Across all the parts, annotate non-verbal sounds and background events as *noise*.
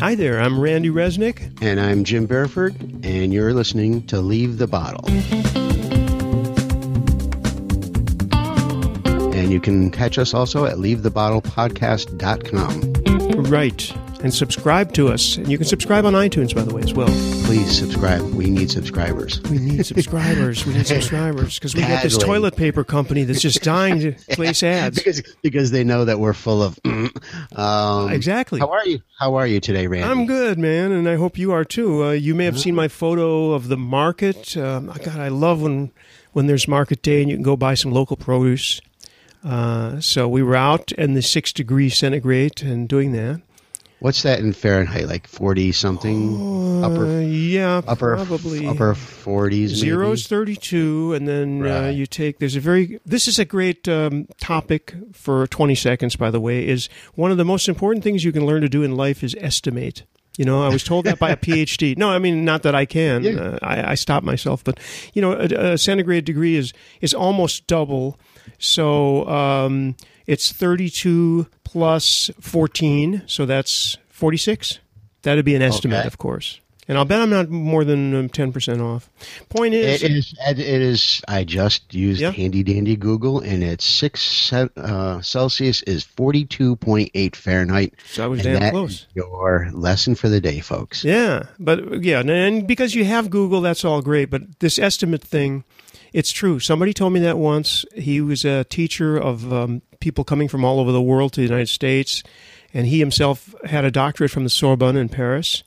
Hi there, I'm Randy Resnick. And I'm Jim Bareford, and you're listening to Leave the Bottle. And you can catch us also at leavethebottlepodcast.com. Right. And subscribe to us. And you can subscribe on iTunes, by the way, as well. Please subscribe. We need subscribers. We need subscribers. we need *laughs* subscribers because we got this toilet paper company that's just dying to *laughs* place ads. because because they know that we're full of. um, Exactly. How are you? How are you today, Randy? I'm good, man, and I hope you are too. Uh, you may have seen my photo of the market. Um, God, I love when when there's market day and you can go buy some local produce. Uh, so we were out in the six degree centigrade and doing that. What's that in Fahrenheit? Like forty something? Uh, upper yeah, upper probably upper forties. Zero is 32, and then uh, you take. There's a very. This is a great um, topic for 20 seconds. By the way, is one of the most important things you can learn to do in life is estimate. You know, I was told that by a *laughs* PhD. No, I mean not that I can. Yeah. Uh, I, I stopped myself, but you know, a, a centigrade degree is is almost double. So um, it's 32 plus 14, so that's 46. That'd be an estimate, Okay. of course. And I'll bet I'm not more than um, 10% off. Point is, It is. It is. I just used Yeah. handy dandy Google, and it's six uh, Celsius is forty two point eight Fahrenheit. So I was damn close. your lesson for the day, folks. Yeah, but yeah, and because you have Google, that's all great. But this estimate thing, it's true. Somebody told me that once. He was a teacher of um, people coming from all over the world to the United States, and he himself had a doctorate from the Sorbonne in Paris.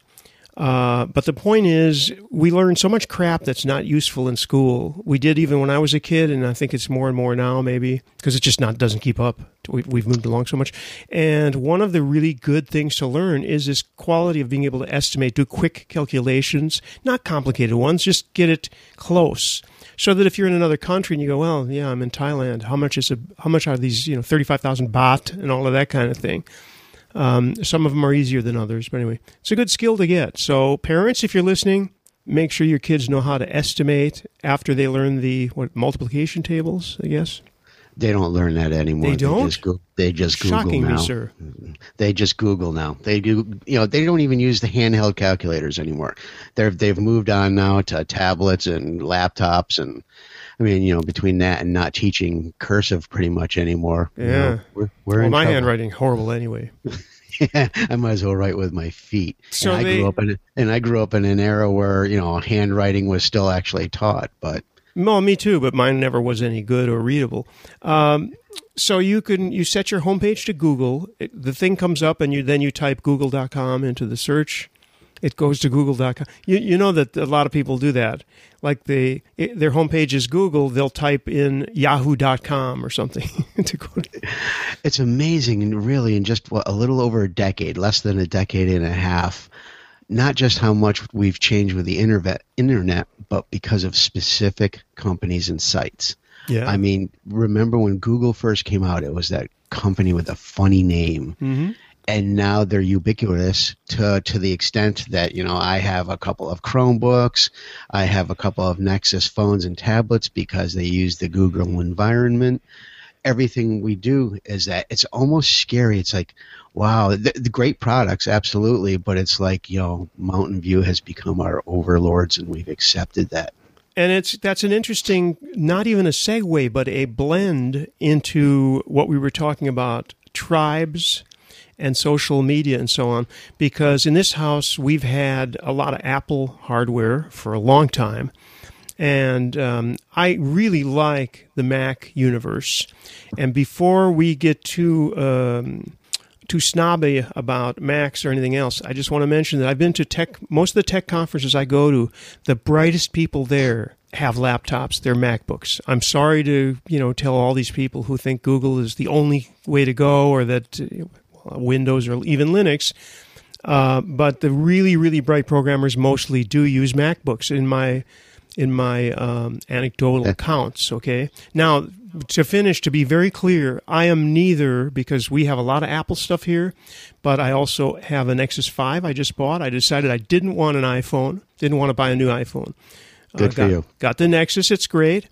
Uh, but the point is, we learn so much crap that's not useful in school. We did even when I was a kid, and I think it's more and more now, maybe because it just not doesn't keep up. We've, we've moved along so much. And one of the really good things to learn is this quality of being able to estimate, do quick calculations, not complicated ones, just get it close. So that if you're in another country and you go, well, yeah, I'm in Thailand. How much is a, how much are these, you know, thirty five thousand baht and all of that kind of thing. Um, some of them are easier than others, but anyway, it's a good skill to get. So, parents, if you're listening, make sure your kids know how to estimate after they learn the what multiplication tables. I guess They don't learn that anymore. They don't? just, go, they just Google shocking now. me, sir. They just Google now. They do. You know, they don't even use the handheld calculators anymore. They're they've moved on now to tablets and laptops and. I mean, you know, between that and not teaching cursive pretty much anymore. you Yeah. know, we're, we're Well, my trouble. handwriting horrible anyway. *laughs* I might as well write with my feet. So and I they- grew up in and I grew up in an era where you know handwriting was still actually taught, but Well, me too, but mine never was any good or readable. Um, so you can you set your homepage to Google. It, the thing comes up, and you then you type Google.com into the search. It goes to Google.com. You you know that a lot of people do that. Like they it, their homepage is Google, they'll type in Yahoo.com or something *laughs* to go. To, it's amazing really in just what, a little over a decade, less than a decade and a half. Not just how much we've changed with the internet, internet, but because of specific companies and sites. yeah, I mean, remember when Google first came out? It was that company with a funny name. Mhm. And now they're ubiquitous to to the extent that you know I have a couple of Chromebooks, I have a couple of Nexus phones and tablets because they use the Google environment. Everything we do is that it's almost scary. It's like, wow, the, the great products, absolutely, but it's like you know, Mountain View has become our overlords, and we've accepted that. and it's that's an interesting, not even a segue, but a blend into what we were talking about tribes and social media and so on. Because in this house, we've had a lot of Apple hardware for a long time. And um, I really like the Mac universe. And before we get too um, too snobby about Macs or anything else, I just want to mention that I've been to tech most of the tech conferences I go to. The brightest people there have laptops, they're MacBooks. I'm sorry to you know tell all these people who think Google is the only way to go or that uh, Windows or even Linux. Uh, but the really, really bright programmers mostly do use MacBooks in my in my um, anecdotal accounts. Okay, now to finish, to be very clear, I am neither because we have a lot of Apple stuff here, but I also have a Nexus Five I just bought. I decided I didn't want an iPhone, didn't want to buy a new iPhone. Good for got, you. Got the Nexus, it's great.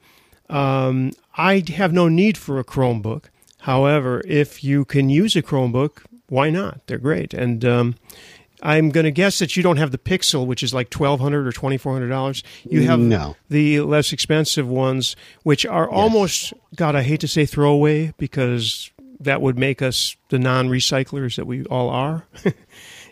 Um, I have no need for a Chromebook. However, if you can use a Chromebook, why not? They're great. And um, I'm going to guess that you don't have the Pixel, which is like twelve hundred or twenty four hundred dollars. You have No. the less expensive ones, which are almost God. I hate to say throwaway because that would make us the non-recyclers that we all are. *laughs*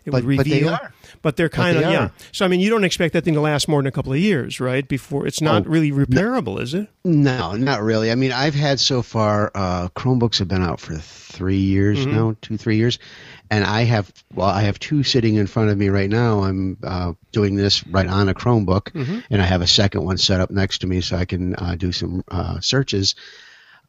it But- would but they are. but they're kind of they yeah. So I mean, you don't expect that thing to last more than a couple of years, right? Before it's not Oh, really repairable, is it? No, not really. I mean, I've had so far. Uh, Chromebooks have been out for three years Mm-hmm. now, two, three years, and I have. Well, I have two sitting in front of me right now. I'm uh, doing this right on a Chromebook, Mm-hmm. and I have a second one set up next to me so I can uh, do some uh, searches.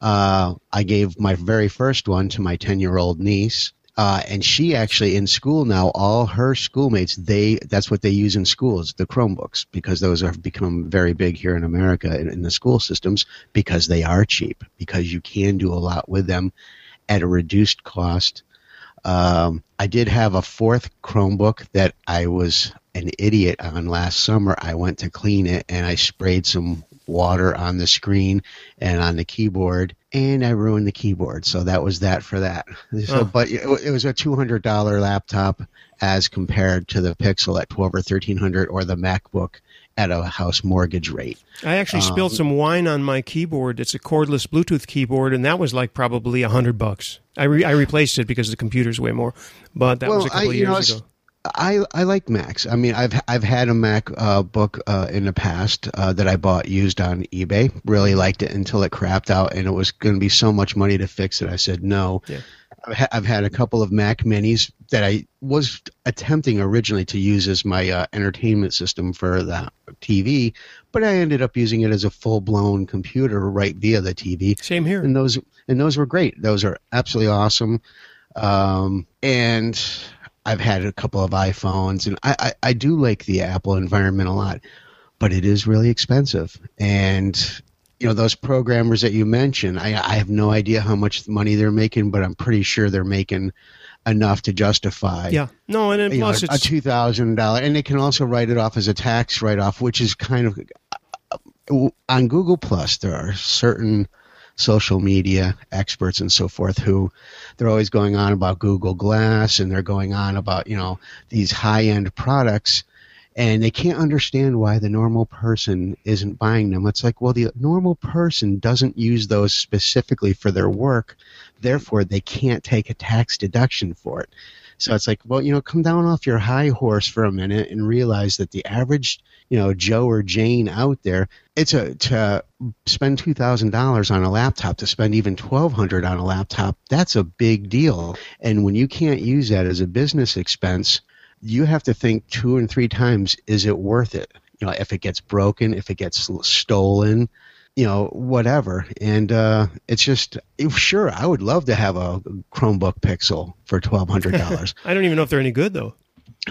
Uh, I gave my very first one to my ten-year-old niece. Uh, and she actually in school now, all her schoolmates, they that's what they use in schools, the Chromebooks, because those have become very big here in America in, in the school systems because they are cheap, because you can do a lot with them at a reduced cost. Um, I did have a fourth Chromebook that I was an idiot on last summer. I went to clean it and I sprayed some water on the screen and on the keyboard and I ruined the keyboard. So that was that for that. So, Oh. but it, it was a $200 laptop as compared to the Pixel at 12 or 1300 or the MacBook at a house mortgage rate. I actually spilled um, some wine on my keyboard. It's a cordless Bluetooth keyboard, and that was like probably a hundred bucks. I re- I replaced it because the computer's way more, but that was a couple I, of you know, years ago. I I like Macs. I mean, I've I've had a Mac uh, book uh, in the past uh, that I bought used on eBay. Really liked it until it crapped out, and it was going to be so much money to fix it. I said no. Yeah. I've, had a couple of Mac Minis that I was attempting originally to use as my uh, entertainment system for the TV, but I ended up using it as a full blown computer right via the TV Same here. and those and those were great. Those are absolutely awesome. Um, and I've had a couple of iPhones, and I, I, I do like the Apple environment a lot, but it is really expensive. And you know those programmers that you mentioned, I, I have no idea how much money they're making, but I'm pretty sure they're making enough to justify Yeah. No, and then you know, plus a two thousand dollar, and they can also write it off as a tax write off, which is kind of uh, on Google Plus. There are certain social media experts and so forth who they're always going on about Google Glass and they're going on about you know these high end products. And they can't understand why the normal person isn't buying them. It's like, well, the normal person doesn't use those specifically for their work, therefore they can't take a tax deduction for it. So it's like, well, you know, come down off your high horse for a minute and realize that the average, you know, Joe or Jane out there, it's a to spend two thousand dollars on a laptop, to spend even twelve hundred on a laptop, that's a big deal. And when you can't use that as a business expense, you have to think two and three times: is it worth it? You know, if it gets broken, if it gets stolen, you know, whatever. And uh, it's just, sure, I would love to have a Chromebook Pixel for twelve hundred dollars. *laughs* I don't even know if they're any good though.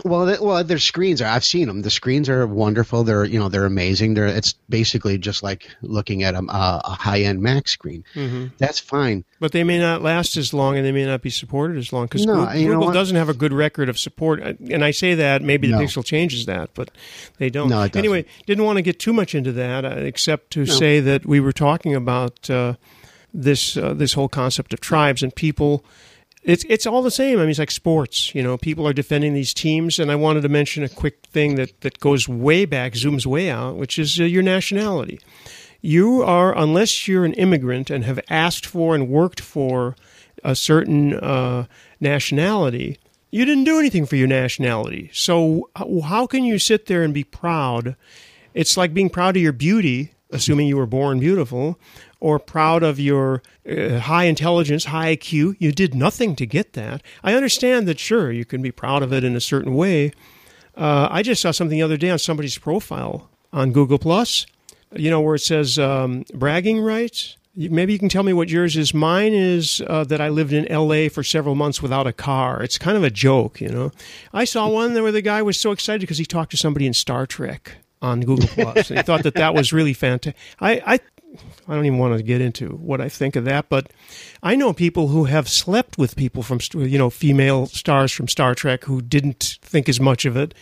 Well, they, well, their screens are. I've seen them. The screens are wonderful. They're, you know, they're amazing. They're. It's basically just like looking at a, a, a high-end Mac screen. Mm-hmm. That's fine. But they may not last as long, and they may not be supported as long because No, Google, you know Google doesn't have a good record of support. Uh, And I say that maybe the No. Pixel changes that, but they don't. No, it doesn't. Anyway, didn't want to get too much into that, uh, except to say that we were talking about uh, this uh, this whole concept of tribes and people. It's it's all the same. I mean, it's like sports. You know, people are defending these teams, and I wanted to mention a quick thing that that goes way back, zooms way out, which is uh, your nationality. You are, unless you're an immigrant and have asked for and worked for a certain uh, nationality, you didn't do anything for your nationality. So how can you sit there and be proud? It's like being proud of your beauty, assuming you were born beautiful, or proud of your uh, high intelligence, high IQ. You did nothing to get that. I understand that, sure, you can be proud of it in a certain way. Uh, I just saw something the other day on somebody's profile on Google Plus. You know where it says um, bragging rights. Maybe you can tell me what yours is. Mine is uh, that I lived in L.A. for several months without a car. It's kind of a joke, you know. I saw one where the guy was so excited because he talked to somebody in Star Trek on Google Plus, he thought that that was really fantastic. I, I, I don't even want to get into what I think of that, but I know people who have slept with people from, you know, female stars from Star Trek who didn't think as much of it.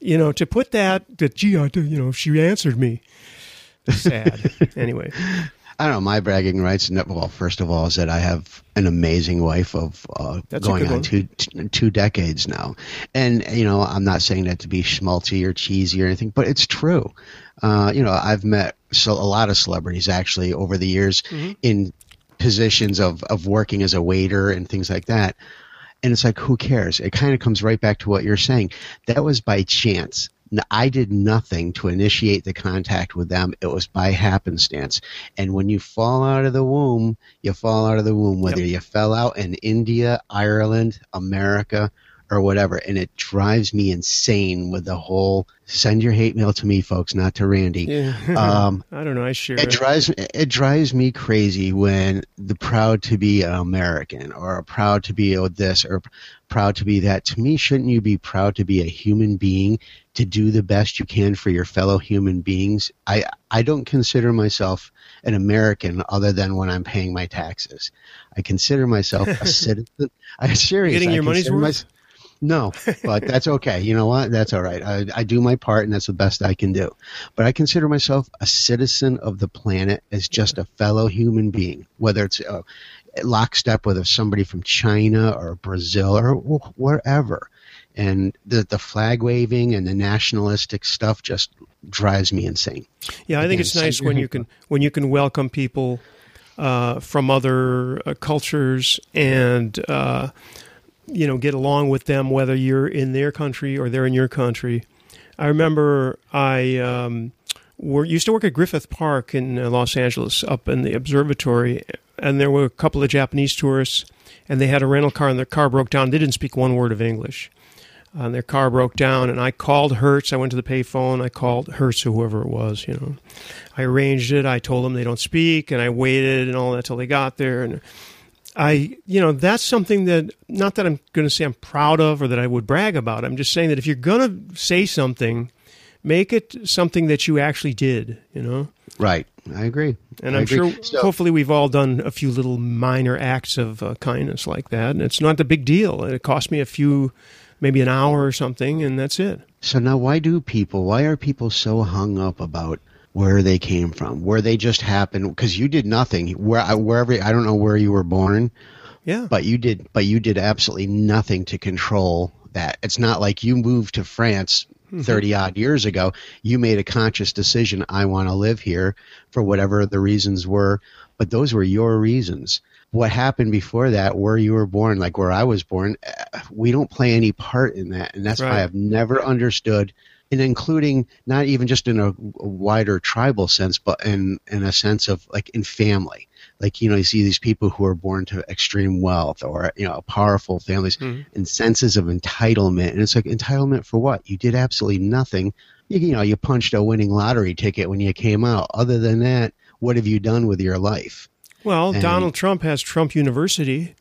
You know, to put that, that gee, I, you know, she answered me. Sad. *laughs* anyway, I don't know. My bragging rights, well, first of all, is that I have an amazing wife of uh, going on two two decades now, and you know, I'm not saying that to be schmaltzy or cheesy or anything, but it's true. Uh, you know, I've met so a lot of celebrities actually over the years mm-hmm. in positions of of working as a waiter and things like that. And it's like, who cares? It kind of comes right back to what you're saying. That was by chance. I did nothing to initiate the contact with them. It was by happenstance. And when you fall out of the womb, you fall out of the womb, whether yep. you fell out in India, Ireland, America, or whatever. And it drives me insane with the whole send your hate mail to me, folks, not to Randy. Yeah. *laughs* Um, I don't know. I share it. drives it drives me crazy when the proud to be an American or proud to be this or proud to be that. To me, shouldn't you be proud to be a human being to do the best you can for your fellow human beings? I I don't consider myself an American other than when I'm paying my taxes. I consider myself a *laughs* citizen. I seriously getting your money's worth. No, but *laughs* that's okay. You know what? That's all right. I, I do my part, and that's the best I can do. But I consider myself a citizen of the planet as just a fellow human being, whether it's uh, lockstep with somebody from China or Brazil or wherever. And the the flag waving and the nationalistic stuff just drives me insane. Yeah, I Again, think it's nice when you can when you can welcome people uh, from other uh, cultures and uh, you know, get along with them, whether you're in their country or they're in your country. I remember I um, were, used to work at Griffith Park in uh, Los Angeles, up in the observatory, and there were a couple of Japanese tourists, and they had a rental car, and their car broke down. They didn't speak one word of English. And their car broke down, and I called Hertz. I went to the payphone. I called Hertz, or whoever it was. You know, I arranged it. I told them they don't speak, and I waited and all that till they got there. And I, you know, that's something that not that I'm going to say I'm proud of or that I would brag about. I'm just saying that if you're going to say something, make it something that you actually did, you know? Right. I agree. And I am sure, so, hopefully, we've all done a few little minor acts of uh, kindness like that. And it's not the big deal. It cost me a few, maybe an hour or something, and that's it. So now, why do people, why are people so hung up about where they came from, where they just happened. Because you did nothing. Where wherever I don't know where you were born. Yeah. But you did. But you did absolutely nothing to control that. It's not like you moved to France mm-hmm. 30 odd years ago. You made a conscious decision. I want to live here for whatever the reasons were. But those were your reasons. What happened before that, where you were born, like where I was born, eh, we don't play any part in that. And that's right. why I've never understood and including not even just in a, a, wider tribal sense, but in in a sense of like in family. Like you know, you see these people who are born to extreme wealth or you know powerful families mm-hmm. and senses of entitlement, and it's like entitlement for what? You did absolutely nothing. You, you know, you punched a winning lottery ticket when you came out. Other than that, what have you done with your life? Well, and, Donald Trump has Trump University.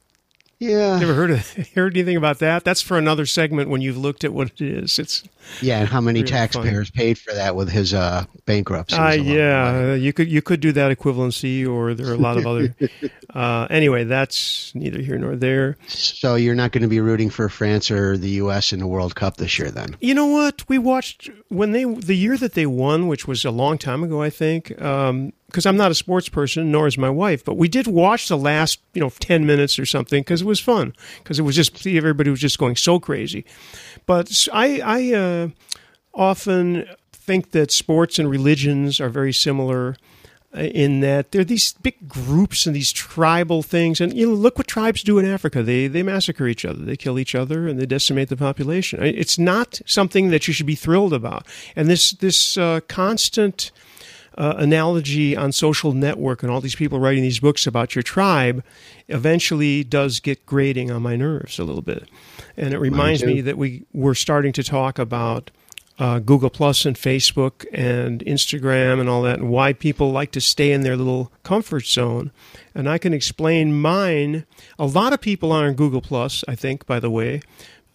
Yeah. Never heard of *laughs* heard anything about that? That's for another segment when you've looked at what it is. It's yeah, and how many really taxpayers paid for that with his uh, bankruptcy? Uh, yeah, you could you could do that equivalency, or there are a lot of other. *laughs* uh, anyway, that's neither here nor there. So you're not going to be rooting for France or the U.S. in the World Cup this year, then? You know what? We watched when they the year that they won, which was a long time ago, I think. Um, because I'm not a sports person, nor is my wife. But we did watch the last, you know, ten minutes or something because it was fun. Because it was just everybody was just going so crazy. But I, I uh, often think that sports and religions are very similar uh, in that they're these big groups and these tribal things. And you know, look what tribes do in Africa. They they massacre each other, they kill each other, and they decimate the population. It's not something that you should be thrilled about. And this this uh, constant uh, analogy on social network and all these people writing these books about your tribe eventually does get grating on my nerves a little bit. And it reminds me that we were starting to talk about uh, Google Plus and Facebook and Instagram and all that, and why people like to stay in their little comfort zone. And I can explain mine. A lot of people are on Google Plus, I think, by the way,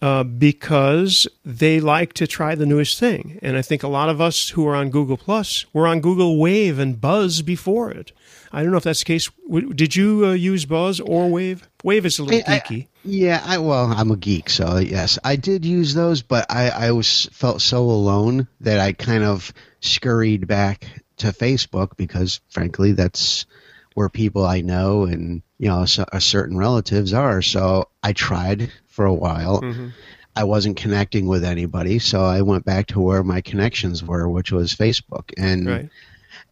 uh, because they like to try the newest thing. And I think a lot of us who are on Google Plus were on Google Wave and Buzz before it. I don't know if that's the case. Did you uh, use Buzz or Wave? Wave is a little I, geeky. I, yeah, I, well, I'm a geek, so yes, I did use those, but I, I was felt so alone that I kind of scurried back to Facebook because, frankly, that's where people I know and you know so, uh, certain relatives are. So I tried for a while. Mm-hmm. I wasn't connecting with anybody, so I went back to where my connections were, which was Facebook, and right.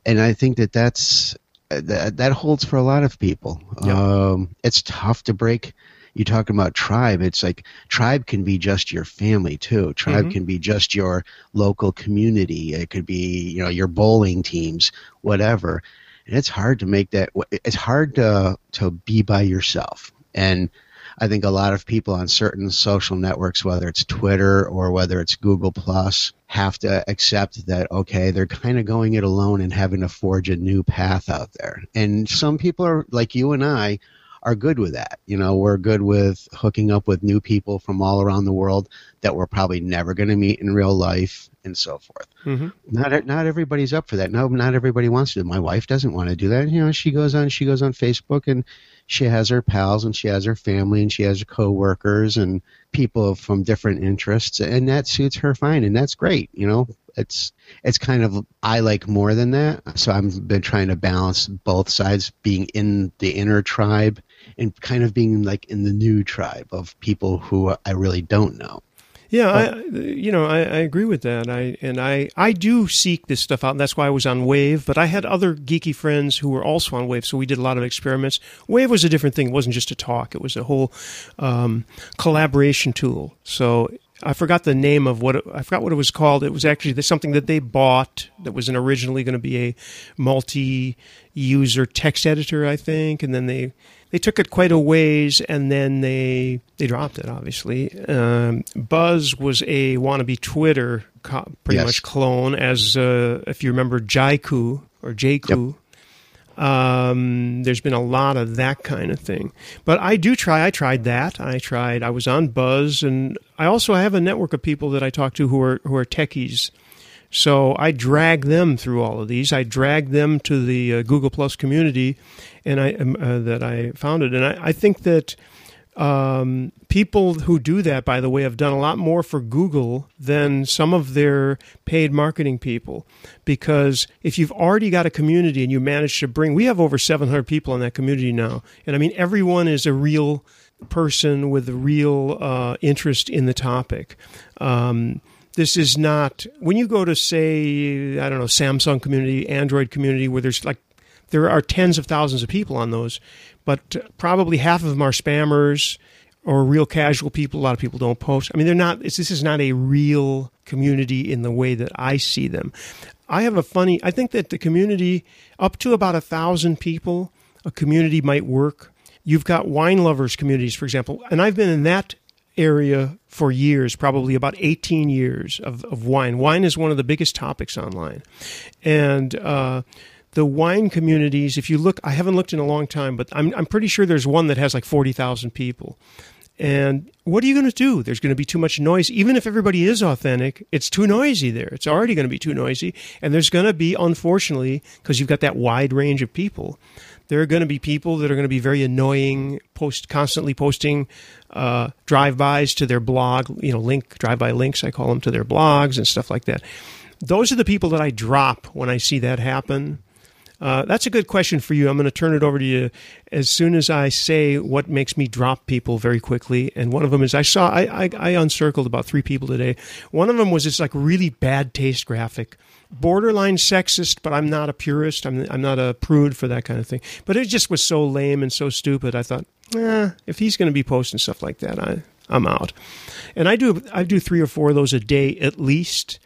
and I think that that's that that holds for a lot of people. Yep. Um, it's tough to break. You talking about tribe? It's like tribe can be just your family too. Tribe mm-hmm. can be just your local community. It could be you know your bowling teams, whatever. It's hard to make that. It's hard to to be by yourself and I think a lot of people on certain social networks, whether it's Twitter or whether it's Google Plus, have to accept that okay, they're kind of going it alone and having to forge a new path out there. And some people are like you and I are good with that. You know, we're good with hooking up with new people from all around the world that we're probably never going to meet in real life and so forth. Mm-hmm. Not not everybody's up for that. No, not everybody wants to. My wife doesn't want to do that. You know, she goes on she goes on Facebook and she has her pals and she has her family and she has her coworkers and people from different interests and that suits her fine and that's great you know it's it's kind of i like more than that so i've been trying to balance both sides being in the inner tribe and kind of being like in the new tribe of people who i really don't know yeah, I, you know, I, I, agree with that. I and I, I do seek this stuff out. And that's why I was on Wave. But I had other geeky friends who were also on Wave, so we did a lot of experiments. Wave was a different thing. It wasn't just a talk; it was a whole um, collaboration tool. So I forgot the name of what it, I forgot what it was called. It was actually something that they bought that was an originally going to be a multi-user text editor, I think, and then they they took it quite a ways, and then they they dropped it. Obviously, um, Buzz was a wannabe Twitter co- pretty yes. much clone, as uh, if you remember Jaiku or Jaiku. Yep. Um, there's been a lot of that kind of thing. But I do try. I tried that. I tried. I was on Buzz, and I also have a network of people that I talk to who are who are techies. So I drag them through all of these. I drag them to the uh, Google Plus community, and I um, uh, that I founded. And I, I think that um, people who do that, by the way, have done a lot more for Google than some of their paid marketing people. Because if you've already got a community and you manage to bring, we have over 700 people in that community now. And I mean, everyone is a real person with a real uh, interest in the topic. Um, this is not when you go to say I don't know Samsung community, Android community, where there's like there are tens of thousands of people on those but probably half of them are spammers or real casual people. A lot of people don't post. I mean, they're not. this is not a real community in the way that I see them. I have a funny. I think that the community up to about a thousand people, a community might work. You've got wine lovers communities, for example, and I've been in that area for years, probably about 18 years of, of wine. Wine is one of the biggest topics online. And uh, the wine communities, if you look, I haven't looked in a long time, but I'm, I'm pretty sure there's one that has like 40,000 people. And what are you going to do? There's going to be too much noise. Even if everybody is authentic, it's too noisy there. It's already going to be too noisy. And there's going to be, unfortunately, because you've got that wide range of people, there are going to be people that are going to be very annoying, post constantly posting uh, drive-bys to their blog, you know, link drive-by links, I call them to their blogs and stuff like that. Those are the people that I drop when I see that happen uh, that's a good question for you. I'm going to turn it over to you as soon as I say what makes me drop people very quickly. And one of them is I saw I, I, I uncircled about three people today. One of them was this like really bad taste graphic, borderline sexist, but I'm not a purist. I'm I'm not a prude for that kind of thing. But it just was so lame and so stupid. I thought, eh, if he's going to be posting stuff like that, I I'm out. And I do I do three or four of those a day at least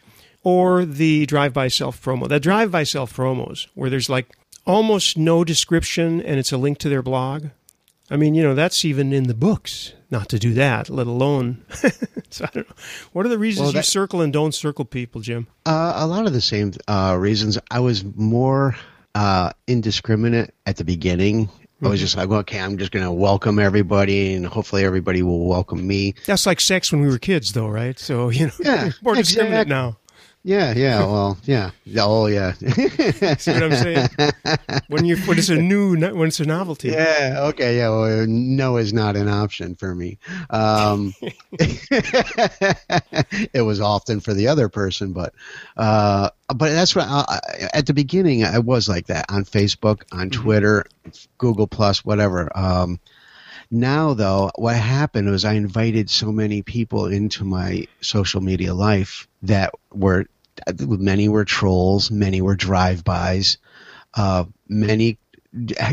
or the drive-by self promo. The drive-by self promos where there's like almost no description and it's a link to their blog. I mean, you know, that's even in the books not to do that, let alone. *laughs* so I don't know. What are the reasons well, that, you circle and don't circle people, Jim? Uh, a lot of the same uh, reasons. I was more uh, indiscriminate at the beginning. I was just like, okay, I'm just going to welcome everybody, and hopefully everybody will welcome me. That's like sex when we were kids, though, right? So you know, yeah, *laughs* more discriminate now. Yeah, yeah, *laughs* well, yeah, oh yeah. *laughs* See what I'm saying? When you when it's a new when it's a novelty. Yeah. Okay. Yeah. Well, no is not an option for me. Um, *laughs* it was often for the other person, but uh, but that's what I, at the beginning I was like that on Facebook, on mm-hmm. Twitter, Google Plus, whatever. Um, now though, what happened was I invited so many people into my social media life that were many were trolls, many were drive-bys, uh, many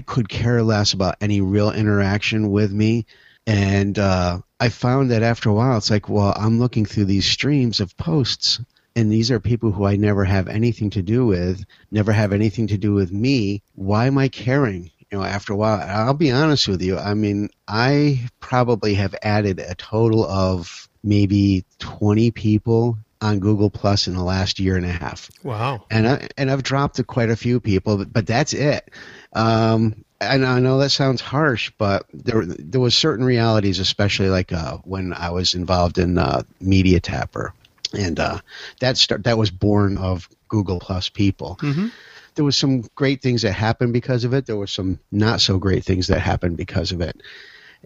could care less about any real interaction with me. And uh, I found that after a while, it's like, well, I'm looking through these streams of posts, and these are people who I never have anything to do with, never have anything to do with me. Why am I caring? You know, after a while, I'll be honest with you. I mean, I probably have added a total of maybe 20 people on Google Plus in the last year and a half. Wow! And I and I've dropped to quite a few people, but, but that's it. Um, and I know that sounds harsh, but there there was certain realities, especially like uh, when I was involved in uh, Media Tapper, and uh, that start that was born of Google Plus people. Mm-hmm. There was some great things that happened because of it. There were some not so great things that happened because of it.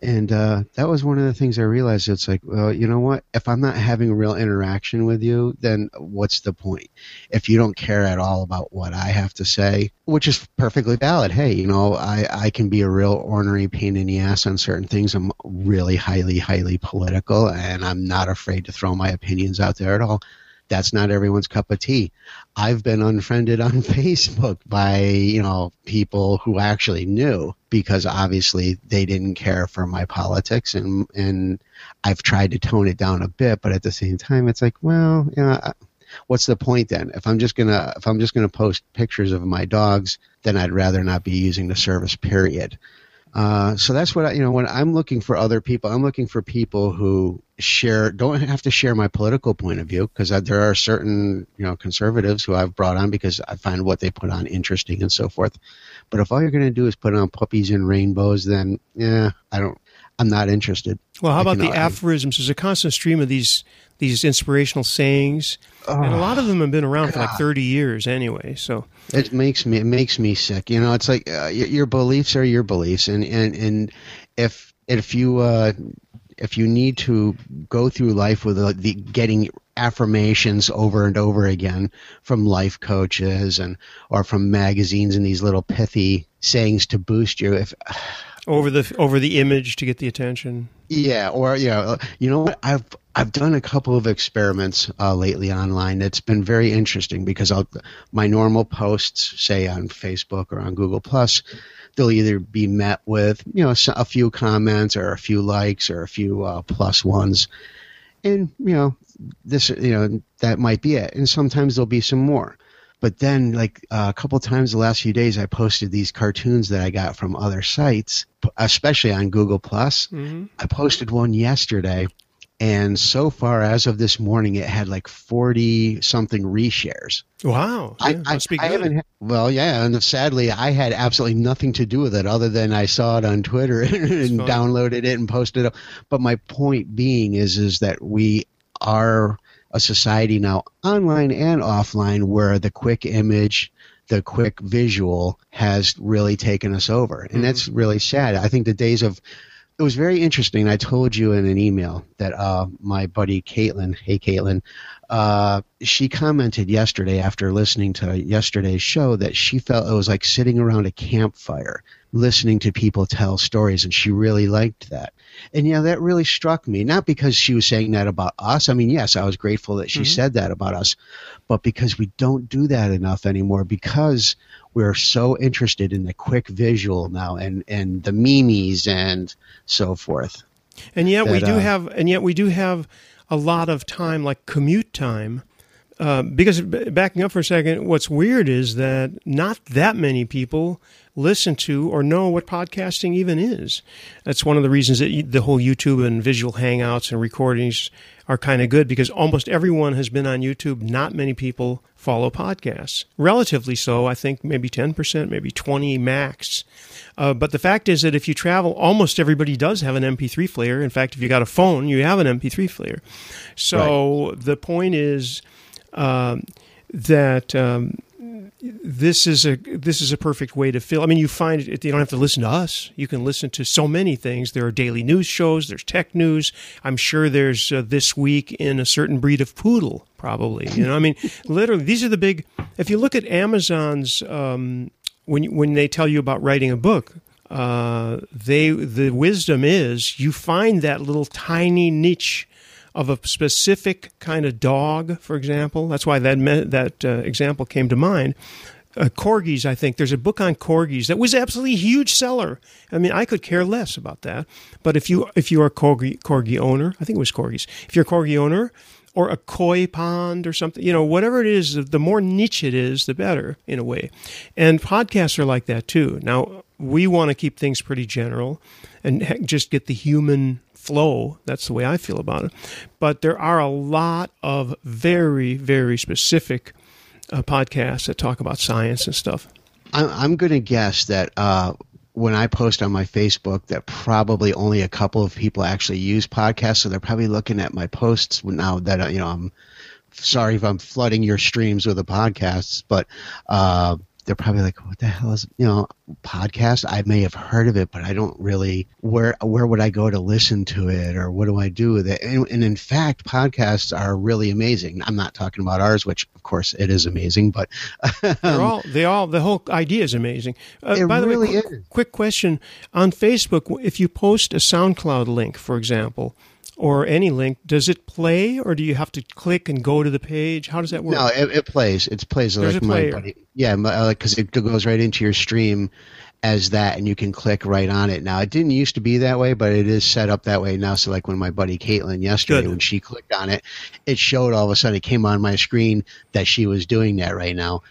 And uh, that was one of the things I realized. It's like, well, you know what? If I'm not having a real interaction with you, then what's the point? If you don't care at all about what I have to say, which is perfectly valid. Hey, you know, I, I can be a real ornery pain in the ass on certain things. I'm really highly, highly political, and I'm not afraid to throw my opinions out there at all that's not everyone's cup of tea. I've been unfriended on *laughs* Facebook by, you know, people who actually knew because obviously they didn't care for my politics and and I've tried to tone it down a bit, but at the same time it's like, well, you know, what's the point then? If I'm just going to if I'm just going to post pictures of my dogs, then I'd rather not be using the service period. Uh, so that's what I, you know. When I'm looking for other people, I'm looking for people who share. Don't have to share my political point of view because there are certain you know conservatives who I've brought on because I find what they put on interesting and so forth. But if all you're going to do is put on puppies and rainbows, then yeah, I don't. I'm not interested. Well, how about the aphorisms? There's a constant stream of these these inspirational sayings, oh, and a lot of them have been around God. for like 30 years anyway. So it makes me it makes me sick. You know, it's like uh, your, your, beliefs are your beliefs, and and and if if you uh, if you need to go through life with uh, the getting affirmations over and over again from life coaches and or from magazines and these little pithy sayings to boost you if over the over the image to get the attention yeah or yeah, you know what i've I've done a couple of experiments uh, lately online. It's been very interesting because I'll, my normal posts, say on Facebook or on Google Plus, they'll either be met with you know a few comments or a few likes or a few uh, plus ones, and you know this you know that might be it. And sometimes there'll be some more. But then, like uh, a couple times the last few days, I posted these cartoons that I got from other sites, especially on Google Plus. Mm-hmm. I posted one yesterday and so far as of this morning it had like 40 something reshares. Wow. Yeah, I, I, I haven't well yeah and sadly i had absolutely nothing to do with it other than i saw it on twitter *laughs* and downloaded it and posted it but my point being is is that we are a society now online and offline where the quick image the quick visual has really taken us over and mm-hmm. that's really sad i think the days of it was very interesting. I told you in an email that uh, my buddy Caitlin, hey Caitlin, uh, she commented yesterday after listening to yesterday's show that she felt it was like sitting around a campfire listening to people tell stories, and she really liked that. And yeah, that really struck me. Not because she was saying that about us. I mean, yes, I was grateful that she mm-hmm. said that about us, but because we don't do that enough anymore. Because we're so interested in the quick visual now and and the memes and so forth. And yet that, we do uh, have, and yet we do have a lot of time, like commute time. Uh, because backing up for a second, what's weird is that not that many people listen to or know what podcasting even is. That's one of the reasons that the whole YouTube and visual hangouts and recordings are kind of good because almost everyone has been on YouTube. Not many people follow podcasts. Relatively so, I think maybe 10%, maybe 20 max. Uh, but the fact is that if you travel, almost everybody does have an MP3 player. In fact, if you got a phone, you have an MP3 player. So right. the point is, um, that um, this is a this is a perfect way to fill. I mean, you find it. You don't have to listen to us. You can listen to so many things. There are daily news shows. There's tech news. I'm sure there's uh, this week in a certain breed of poodle. Probably, you know. I mean, *laughs* literally, these are the big. If you look at Amazon's um, when when they tell you about writing a book, uh, they the wisdom is you find that little tiny niche of a specific kind of dog, for example. That's why that me- that uh, example came to mind. Uh, corgis, I think there's a book on corgis that was absolutely huge seller. I mean, I could care less about that. But if you if you are a corgi corgi owner, I think it was corgis. If you're a corgi owner, or a koi pond or something, you know, whatever it is, the more niche it is, the better in a way. And podcasts are like that too. Now, we want to keep things pretty general and just get the human flow. That's the way I feel about it. But there are a lot of very, very specific uh, podcasts that talk about science and stuff. I'm, going to guess that uh, when I post on my Facebook, that probably only a couple of people actually use podcasts. So they're probably looking at my posts now that uh, you know I'm sorry if I'm flooding your streams with the podcasts, but uh, they're probably like, "What the hell is you know podcast?" I may have heard of it, but I don't really where where would I go to listen to it, or what do I do with it? And, and in fact, podcasts are really amazing. I'm not talking about ours, which of course it is amazing, but *laughs* um, they're all they all the whole idea is amazing. Uh, it by the really way, quick, quick question on Facebook: if you post a SoundCloud link, for example or any link, does it play or do you have to click and go to the page? How does that work? No, it, it plays. It plays There's like my buddy. Yeah, because uh, it goes right into your stream as that, and you can click right on it. Now, it didn't used to be that way, but it is set up that way now. So, like when my buddy Caitlin yesterday, Good. when she clicked on it, it showed all of a sudden it came on my screen that she was doing that right now.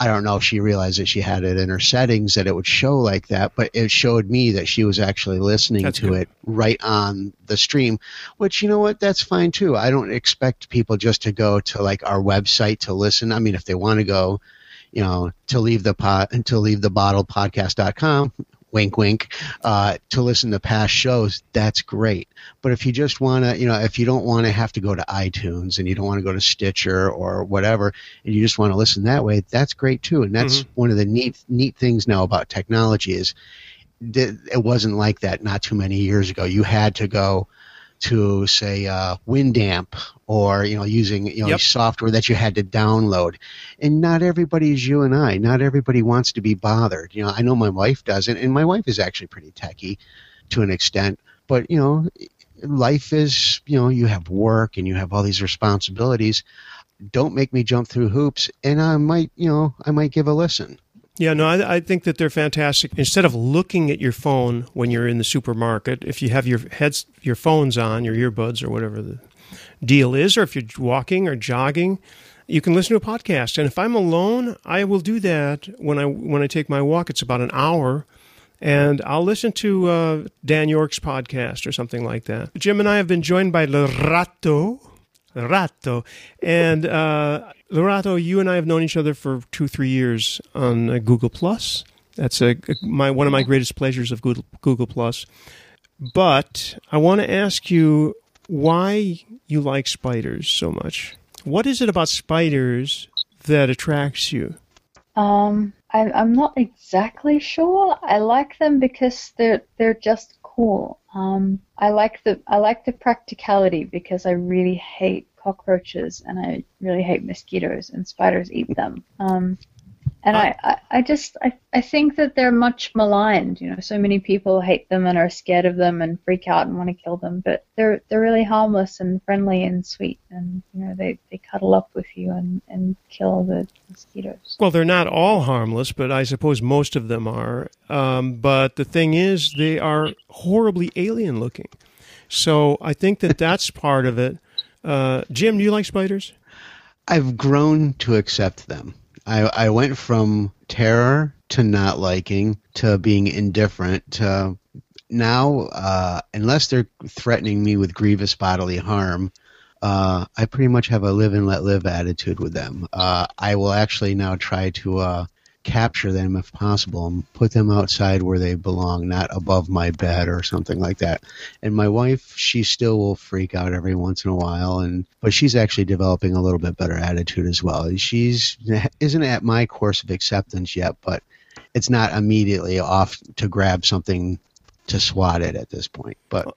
I don't know if she realized that she had it in her settings that it would show like that, but it showed me that she was actually listening That's to good. it right on the stream, which you know what, that's fine too. I don't expect people just to go to like our website to listen. I mean, if they want to go, you know, to leave the pot to leave the bottle podcast.com, wink wink, uh, to listen to past shows, that's great. But if you just want to, you know, if you don't want to have to go to iTunes and you don't want to go to Stitcher or whatever, and you just want to listen that way, that's great too. And that's one of the neat neat things now about technology is that it wasn't like that not too many years ago. You had to go to say uh, Winamp or you know using you know Yep. software that you had to download. And not everybody is you and I. Not everybody wants to be bothered. You know, I know my wife doesn't, and my wife is actually pretty techy to an extent. But you know, life is you know you have work and you have all these responsibilities. Don't make me jump through hoops, and I might you know I might give a listen. Yeah, no, I, I think that they're fantastic. Instead of looking at your phone when you're in the supermarket, if you have your heads, your phones on, your earbuds or whatever the deal is, or if you're walking or jogging, you can listen to a podcast. And if I'm alone, I will do that when I when I take my walk. It's about an hour, and I'll listen to uh, Dan York's podcast or something like that. Jim and I have been joined by Lorato. Lorato. And uh, Lorato, you and I have known each other for two, three years on uh, Google Plus. That's a, my one of my greatest pleasures of Google, Google Plus. But I want to ask you why you like spiders so much. What is it about spiders that attracts you? Um, I, I'm not exactly sure. I like them because they're they're just cool. Um, I like the I like the practicality because I really hate cockroaches and I really hate mosquitoes and spiders eat them. Um, and I, I, I just I, I think that they're much maligned. You know, so many people hate them and are scared of them and freak out and want to kill them. But they're they're really harmless and friendly and sweet. And you know, they, they cuddle up with you and, and kill the mosquitoes. Well, they're not all harmless, but I suppose most of them are. Um, but the thing is, they are horribly alien looking. So I think that *laughs* that's part of it. Uh, Jim, do you like spiders? I've grown to accept them. I, I went from terror to not liking to being indifferent to now, uh, unless they're threatening me with grievous bodily harm, uh, I pretty much have a live and let live attitude with them. Uh, I will actually now try to uh, capture them if possible and put them outside where they belong, not above my bed or something like that. And my wife, she still will freak out every once in a while, and but she's actually developing a little bit better attitude as well. She's isn't at my course of acceptance yet, but it's not immediately off to grab something to swat it at this point. But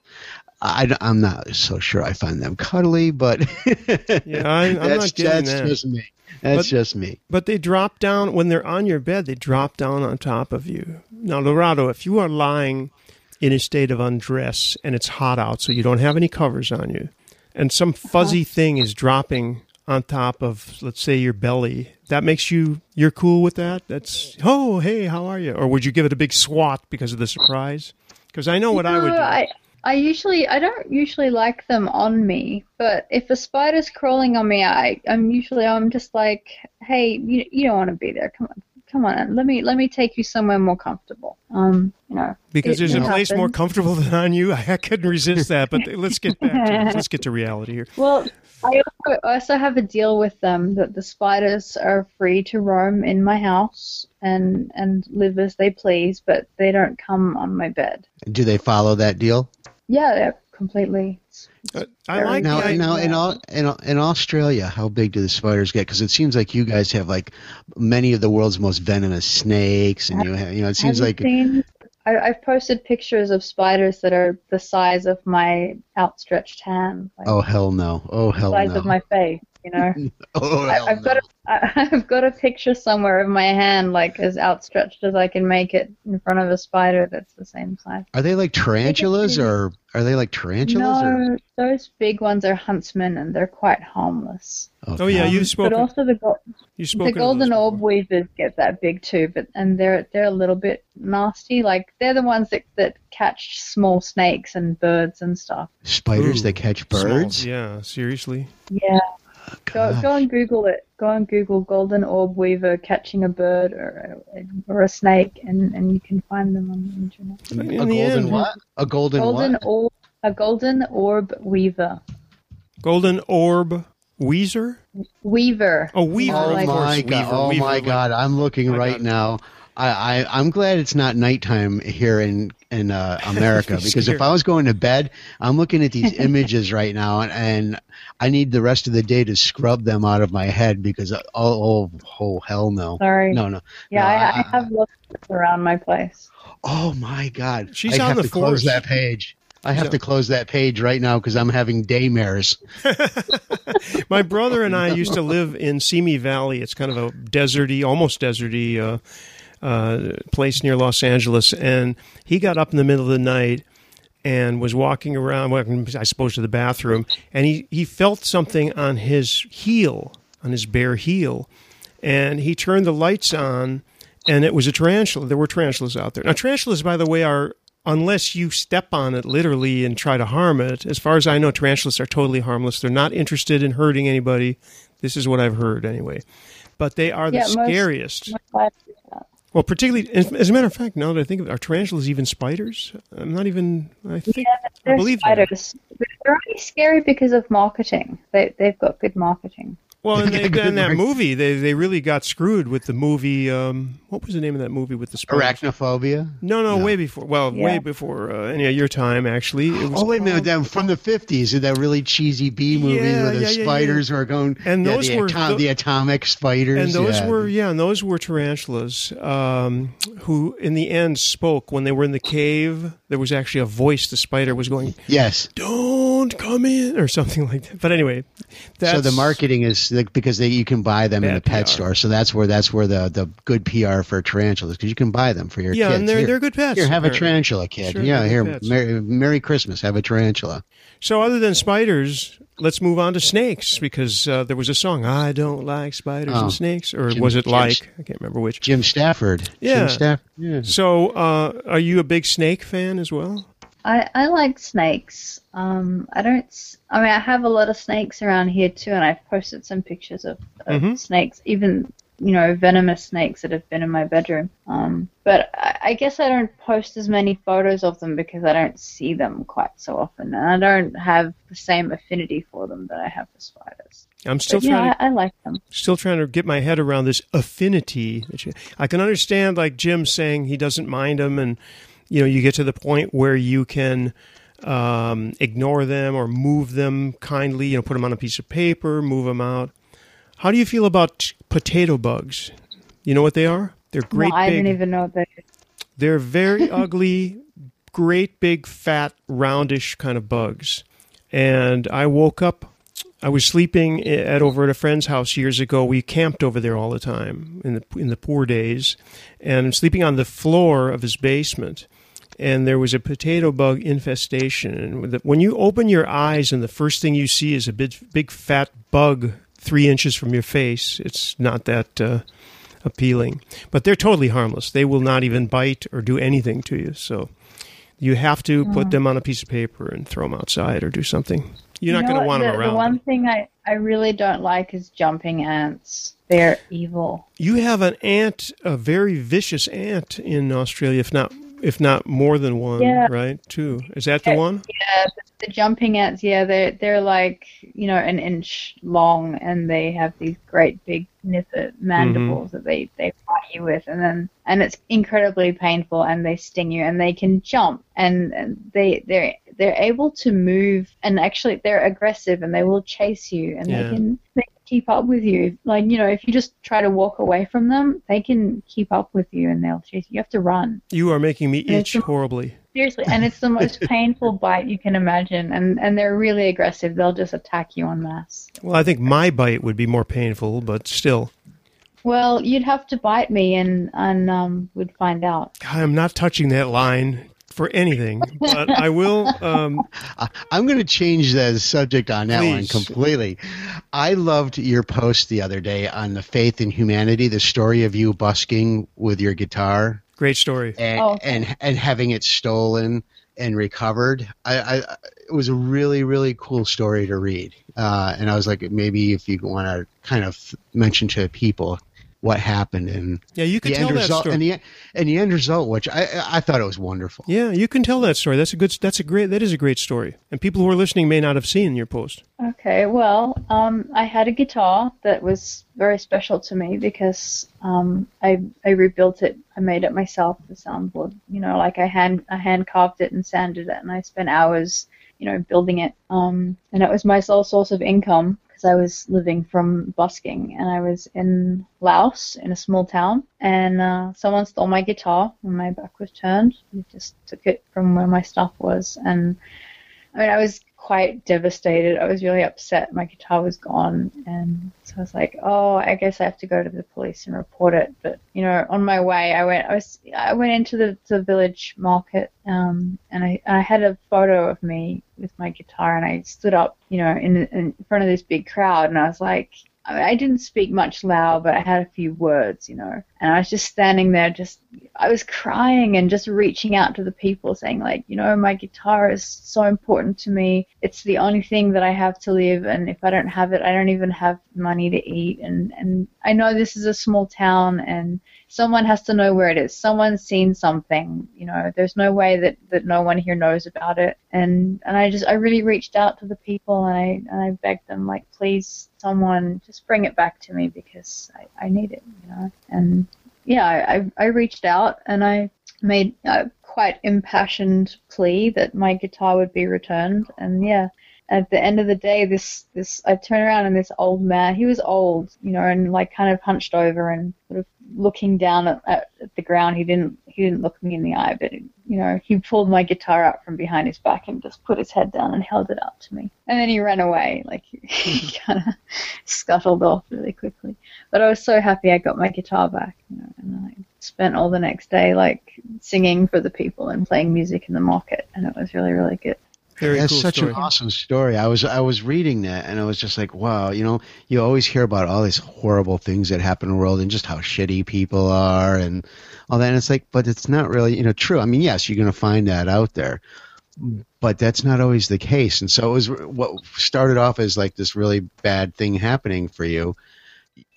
I, am not so sure I find them cuddly, but *laughs* yeah, I, am not getting that's that. just me. That's but, just me. But they drop down when they're on your bed. They drop down on top of you. Now, Lorato, if you are lying in a state of undress and it's hot out, so you don't have any covers on you, and some fuzzy uh-huh. thing is dropping on top of, let's say, your belly, that makes you you're cool with that. That's oh hey, how are you? Or would you give it a big swat because of the surprise? Because I know what no, I would do. I, I usually I don't usually like them on me, but if a spider's crawling on me, I I'm usually I'm just like, hey, you you don't want to be there. Come on, come on, let me let me take you somewhere more comfortable. Um, you know, because it, there's it a place happens. more comfortable *laughs* than on you. I couldn't resist that, but let's get back to let's get to reality here. Well, I also, also have a deal with them that the spiders are free to roam in my house and and live as they please, but they don't come on my bed. Do they follow that deal? Yeah, yeah completely. Uh, I like now. the, now, in all in, in Australia, how big do the spiders get? Because it seems like you guys have like many of the world's most venomous snakes, and you have, you know it seems have like. Seen, I, I've posted pictures of spiders that are the size of my outstretched hand. Like oh hell no! Oh hell the size no! of my face. You know. *laughs* oh hell I, I've no. got a, I, *laughs* I've got a picture somewhere of my hand like as outstretched as I can make it in front of a spider that's the same size. Are they like tarantulas or are they like tarantulas? No, or? those big ones are huntsmen and they're quite harmless. Oh yeah, Um, you've spoken. But also the go- You've the golden orb before. weavers get that big too, but and they're they're a little bit nasty. Like they're the ones that that catch small snakes and birds and stuff. Spiders Ooh, that catch Smalls, birds? Yeah, seriously. Yeah, go oh, go and Google it. Go and Google golden orb weaver catching a bird or or a snake, and and you can find them on the internet. In a the golden end, what? A golden, golden what? orb, a golden orb weaver. Golden orb Weezer. Weaver. Oh, Weaver. Oh of course. my god! Weaver, oh Weaver, my like- god! I'm looking My right God. now. I, I I'm glad it's not nighttime here in in uh, *laughs* America because if I was going to bed, I'm looking at these images *laughs* right now and, and I need the rest of the day to scrub them out of my head because uh, oh oh, oh hell no Sorry. no no Yeah, no, I, I- I have lots around my place. oh my god She's I on have the to close that page I have Yeah. to close that page right now because I'm having daymares. *laughs* My brother and I used to live in Simi Valley. It's kind of a deserty, almost deserty uh, uh, place near Los Angeles. And he got up in the middle of the night and was walking around, I suppose, to the bathroom. And he, he felt something on his heel, on his bare heel. And he turned the lights on, and it was a tarantula. There were tarantulas out there. Now, tarantulas, by the way, are unless you step on it literally and try to harm it, as far as I know, tarantulas are totally harmless. They're not interested in hurting anybody. This is what I've heard anyway. But they are the Yeah, most- scariest. My life is that. Well, particularly, as as a matter of fact, now that I think of it, are tarantulas even spiders? I'm not even, I think, Yeah, I believe they are. spiders. They're only scary because of marketing. They they've got good marketing. Well, and they, Good in that mark- movie, they they really got screwed with the movie. Um, what was the name of that movie with the spiders? Arachnophobia. No, no, No. way before. Well, way before uh, any of your time, actually. It was Oh wait a minute! called- That, from the fifties, that really cheesy B movie Yeah, where the yeah, yeah, spiders were going. And yeah, those the, were atom- tho- the atomic spiders. and those yeah. were yeah, and those were tarantulas um, who, in the end, spoke when they were in the cave. There was actually a voice. The spider was going, yes. "Don't come in," or something like that. But anyway, that's, So the marketing is like, because they, you can buy them in the pet PR. store. So that's where that's where the, the good PR for tarantulas because you can buy them for your Yeah, kids. and they're here, they're good pets. here, have a tarantula, kid. Sure, yeah, here. Merry, Merry Christmas. Have a tarantula. So other than spiders, let's move on to snakes because uh, there was a song, "I don't like spiders Oh. and snakes," or Jim- was it Jim- like? I can't remember which. Jim Stafford. Yeah. Jim Stafford. Yeah. So, uh, are you a big snake fan as well? I, I like snakes. Um, I don't. s- I mean, I have a lot of snakes around here too, and I've posted some pictures of, of Mhm. snakes. Even you know, venomous snakes that have been in my bedroom. Um, but I, I guess I don't post as many photos of them because I don't see them quite so often, and I don't have the same affinity for them that I have for spiders. I'm still But, trying yeah, to I, I like them. still trying to get my head around this affinity. I can understand like Jim saying he doesn't mind them, and you know you get to the point where you can um, ignore them or move them kindly. You know, put them on a piece of paper, move them out. How do you feel about potato bugs? You know what they are? They're great no, I big. didn't even know that. They're very *laughs* ugly, great big fat roundish kind of bugs. And I woke up. I was sleeping at over at a friend's house years ago. We camped over there all the time in the in the poor days, and I'm sleeping on the floor of his basement. And there was a potato bug infestation. And when you open your eyes, and the first thing you see is a big, big fat bug three inches from your face, it's not that uh, appealing. But they're totally harmless. They will not even bite or do anything to you. So you have to put them on a piece of paper and throw them outside or do something. You're not You know going to want them the, around. The one thing I, I really don't like is jumping ants. They're evil. You have an ant, a very vicious ant in Australia, if not if not more than one, Yeah. right? Two. Is that the one? Yeah, the, jumping ants. Yeah, they're they're like you know an inch long, and they have these great big nipper mandibles mm-hmm. that they they fight you with, and then and it's incredibly painful, and they sting you, and they can jump, and, and they they're they're able to move, and actually they're aggressive, and they will chase you, and Yeah. they can they can keep up with you. Like you know, if you just try to walk away from them, they can keep up with you, and they'll chase you. You have to run. You are making me itch a- horribly. Seriously, and it's the *laughs* most painful bite you can imagine, and and they're really aggressive. They'll just attack you en masse. Well, I think my bite would be more painful, but still, Well, you'd have to bite me, and and um, we'd find out. I'm not touching that line for anything. But I will. Um, *laughs* I- I'm going to change the subject on that one completely. I loved your post the other day on the faith in humanity, the story of you busking with your guitar great story. and Oh, and, and having it stolen and recovered. I, I it was a really really cool story to read, uh, and I was like, maybe if you want to kind of mention to people what happened and Yeah, you could the tell end that result story. and the and the end result, which I I thought it was wonderful. Yeah, you can tell that story. That's a good. That's a great. That is a great story. And people who are listening may not have seen your post. Okay, well, um, I had a guitar that was very special to me because um, I I rebuilt it. I made it myself. The soundboard, you know, like I hand I hand carved it and sanded it, and I spent hours, you know, building it. Um, and it was my sole source of income because I was living from busking, and I was in Laos in a small town, and uh, someone stole my guitar when my back was turned. They just took it from where my stuff was, and I mean, I was quite devastated. I was really upset. My guitar was gone, and so I was like, "Oh, I guess I have to go to the police and report it." But you know, on my way, I went. I was. I went into the, the village market, um, and I I had a photo of me with my guitar, and I stood up, you know, in in front of this big crowd, and I was like. I I didn't speak much loud, but I had a few words, you know. And I was just standing there, just I was crying and just reaching out to the people, saying like, you know, my guitar is so important to me. It's the only thing that I have to live, and if I don't have it, I don't even have money to eat. And and I know this is a small town, and someone has to know where it is. Someone's seen something, you know. There's no way that that no one here knows about it. And and I just I really reached out to the people, and I and I begged them like, please, someone just bring it back to me because I I need it, you know. And yeah, I, I I reached out and I made a quite impassioned plea that my guitar would be returned. And yeah, at the end of the day, this this I turn around and this old man, he was old, you know, and like kind of hunched over and sort of looking down at, at, the ground. He didn't he didn't look me in the eye, but you know, he pulled my guitar out from behind his back and just put his head down and held it out to me. And then he ran away, like *laughs* he *laughs* kind of scuttled off really quickly. But I was so happy I got my guitar back, you know, and I spent all the next day like singing for the people and playing music in the market, and it was really really good. Very That's cool such story. an awesome story. I was I was reading that and I was just like, wow, you know, you always hear about all these horrible things that happen in the world and just how shitty people are and all that. And it's like, but it's not really, you know, true. I mean, yes, you're going to find that out there, but that's not always the case. And so it was what started off as like this really bad thing happening for you.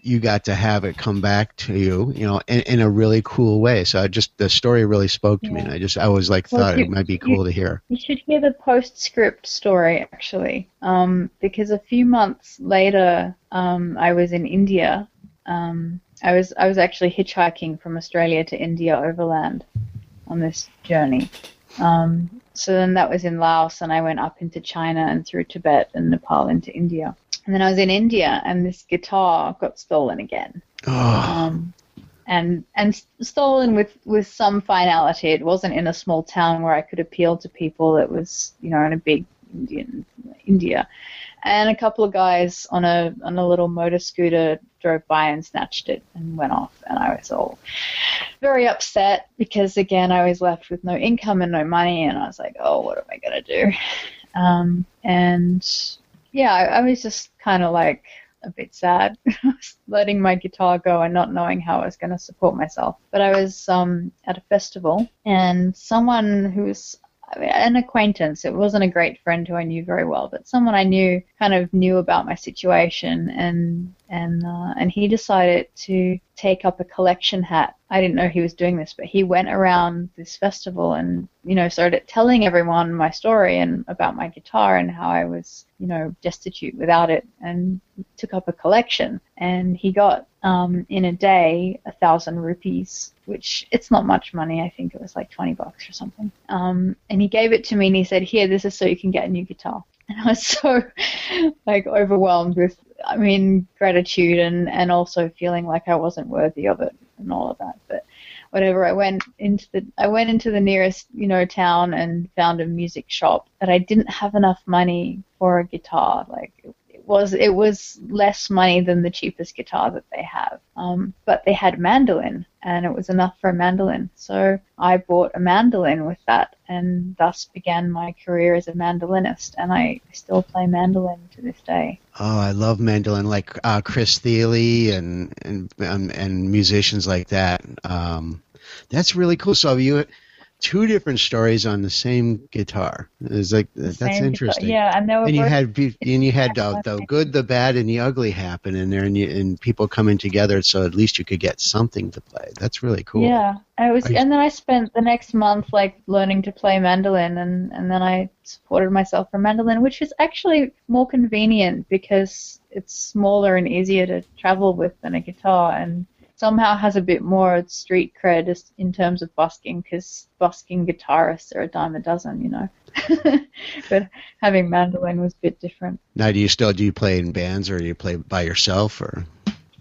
You got to have it come back to you, you know, in, in a really cool way. So I just the story really spoke to me, and I just I was like Well, thought you- it might be you- cool to hear. You should hear the postscript story actually, um, because a few months later, um, I was in India. Um, I was I was actually hitchhiking from Australia to India overland on this journey. Um, so then that was in Laos, and I went up into China and through Tibet and Nepal into India. And then I was in India, and this guitar got stolen again Oh, um, and and stolen with with some finality. It wasn't in a small town where I could appeal to people. It was you know in a big Indian India, and a couple of guys on a on a little motor scooter drove by and snatched it and went off, and I was all very upset because again I was left with no income and no money, and I was like, oh, what am I gonna do? Um, and yeah, I, I was just kind of like a bit sad, *laughs* letting my guitar go and not knowing how I was going to support myself. But I was um, at a festival, and someone who's I mean, an acquaintance, it wasn't a great friend who I knew very well, but someone I knew kind of knew about my situation, and and uh, and he decided to take up a collection hat. I didn't know he was doing this, but he went around this festival and you know started telling everyone my story and about my guitar and how I was you know destitute without it, and took up a collection. And he got um, in a day a thousand rupees, which it's not much money. I think it was like twenty bucks or something. Um, and he gave it to me and he said, "Here, this is so you can get a new guitar." *laughs* And I was so *laughs* like overwhelmed with, I mean, gratitude and and also feeling like I wasn't worthy of it and all of that. But whatever, I went into the I went into the nearest you know town and found a music shop, but I didn't have enough money for a guitar. Like was it was less money than the cheapest guitar that they have. Um, but they had mandolin, and it was enough for a mandolin. So I bought a mandolin with that, and thus began my career as a mandolinist. And I still play mandolin to this day. oh, I love mandolin, like uh, Chris Thile and and and, and musicians like that. Um, that's really cool. So you two different stories on the same guitar. It's like that's Same guitar- interesting. Yeah, and they were and you had and you had the, the good, the bad, and the ugly happen in there, and you, and people coming together, so at least you could get something to play. That's really cool. Yeah, I was, you- and then I spent the next month like learning to play mandolin, and and then I supported myself for mandolin, which is actually more convenient because it's smaller and easier to travel with than a guitar, and somehow has a bit more street cred as- in terms of busking because busking guitarists are a dime a dozen, you know. *laughs* but having mandolin was a bit different. Now, do you still do you play in bands, or do you play by yourself, or?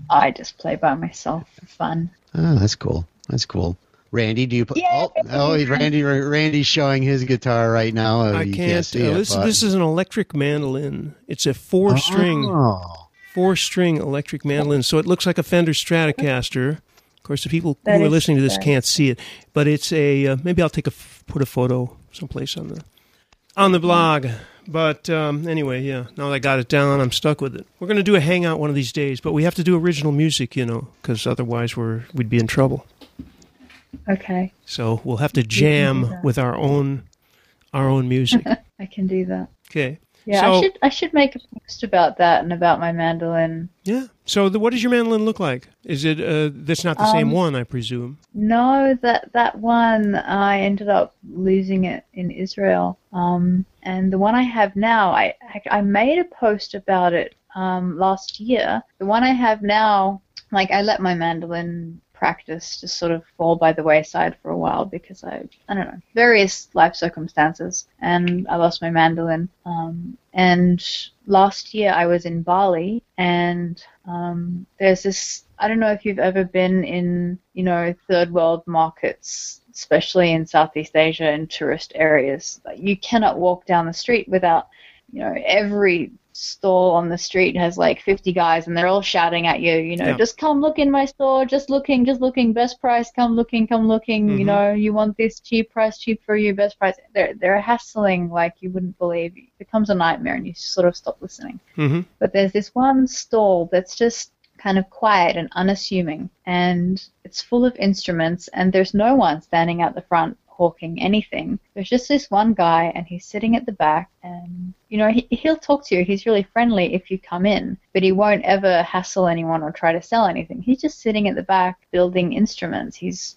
I just play by myself for fun. Oh, that's cool. That's cool. Randy, do you play? Yeah, oh, oh, Randy, Randy's showing his guitar right now. Oh, I you can't. see uh, it, this, but- this is an electric mandolin. It's a four string, Oh. Four string electric mandolin. So it looks like a Fender Stratocaster. Of course, the people That who are listening to this can't see it, but it's a. Uh, maybe I'll take a put a photo someplace on the on the blog. But um, anyway, yeah. Now that I got it down, I'm stuck with it. We're going to do a hangout one of these days, but we have to do original music, you know, because otherwise we're we'd be in trouble. Okay, So we'll have to jam with our own our own music. *laughs* I can do that. Okay. Yeah, So- I should I should make a post about that and about my mandolin. Yeah. So the, what does your mandolin look like? Is it uh, that's not the same Um, one, I presume? No, that that one I ended up losing it in Israel. Um, and the one I have now, I I, I made a post about it um, last year. The one I have now, like I let my mandolin practice just sort of fall by the wayside for a while because I I don't know various life circumstances, and I lost my mandolin. Um, and last year I was in Bali, and um, there's this. I don't know if you've ever been in, you know, third world markets, especially in Southeast Asia and tourist areas. You cannot walk down the street without, you know, every stall on the street has like 50 guys and they're all shouting at you, you know, Yeah. just come look in my store, just looking, just looking, best price, come looking, come looking, you Mhm. know, you want this cheap price, cheap for you, best price. They're they're hassling like you wouldn't believe. It becomes a nightmare and you sort of stop listening. Mm-hmm. But there's this one stall that's just kind of quiet and unassuming, and it's full of instruments, and there's no one standing at the front talking anything. There's just this one guy, and he's sitting at the back, and you know he, he'll talk to you. He's really friendly if you come in, but he won't ever hassle anyone or try to sell anything. He's just sitting at the back building instruments. He's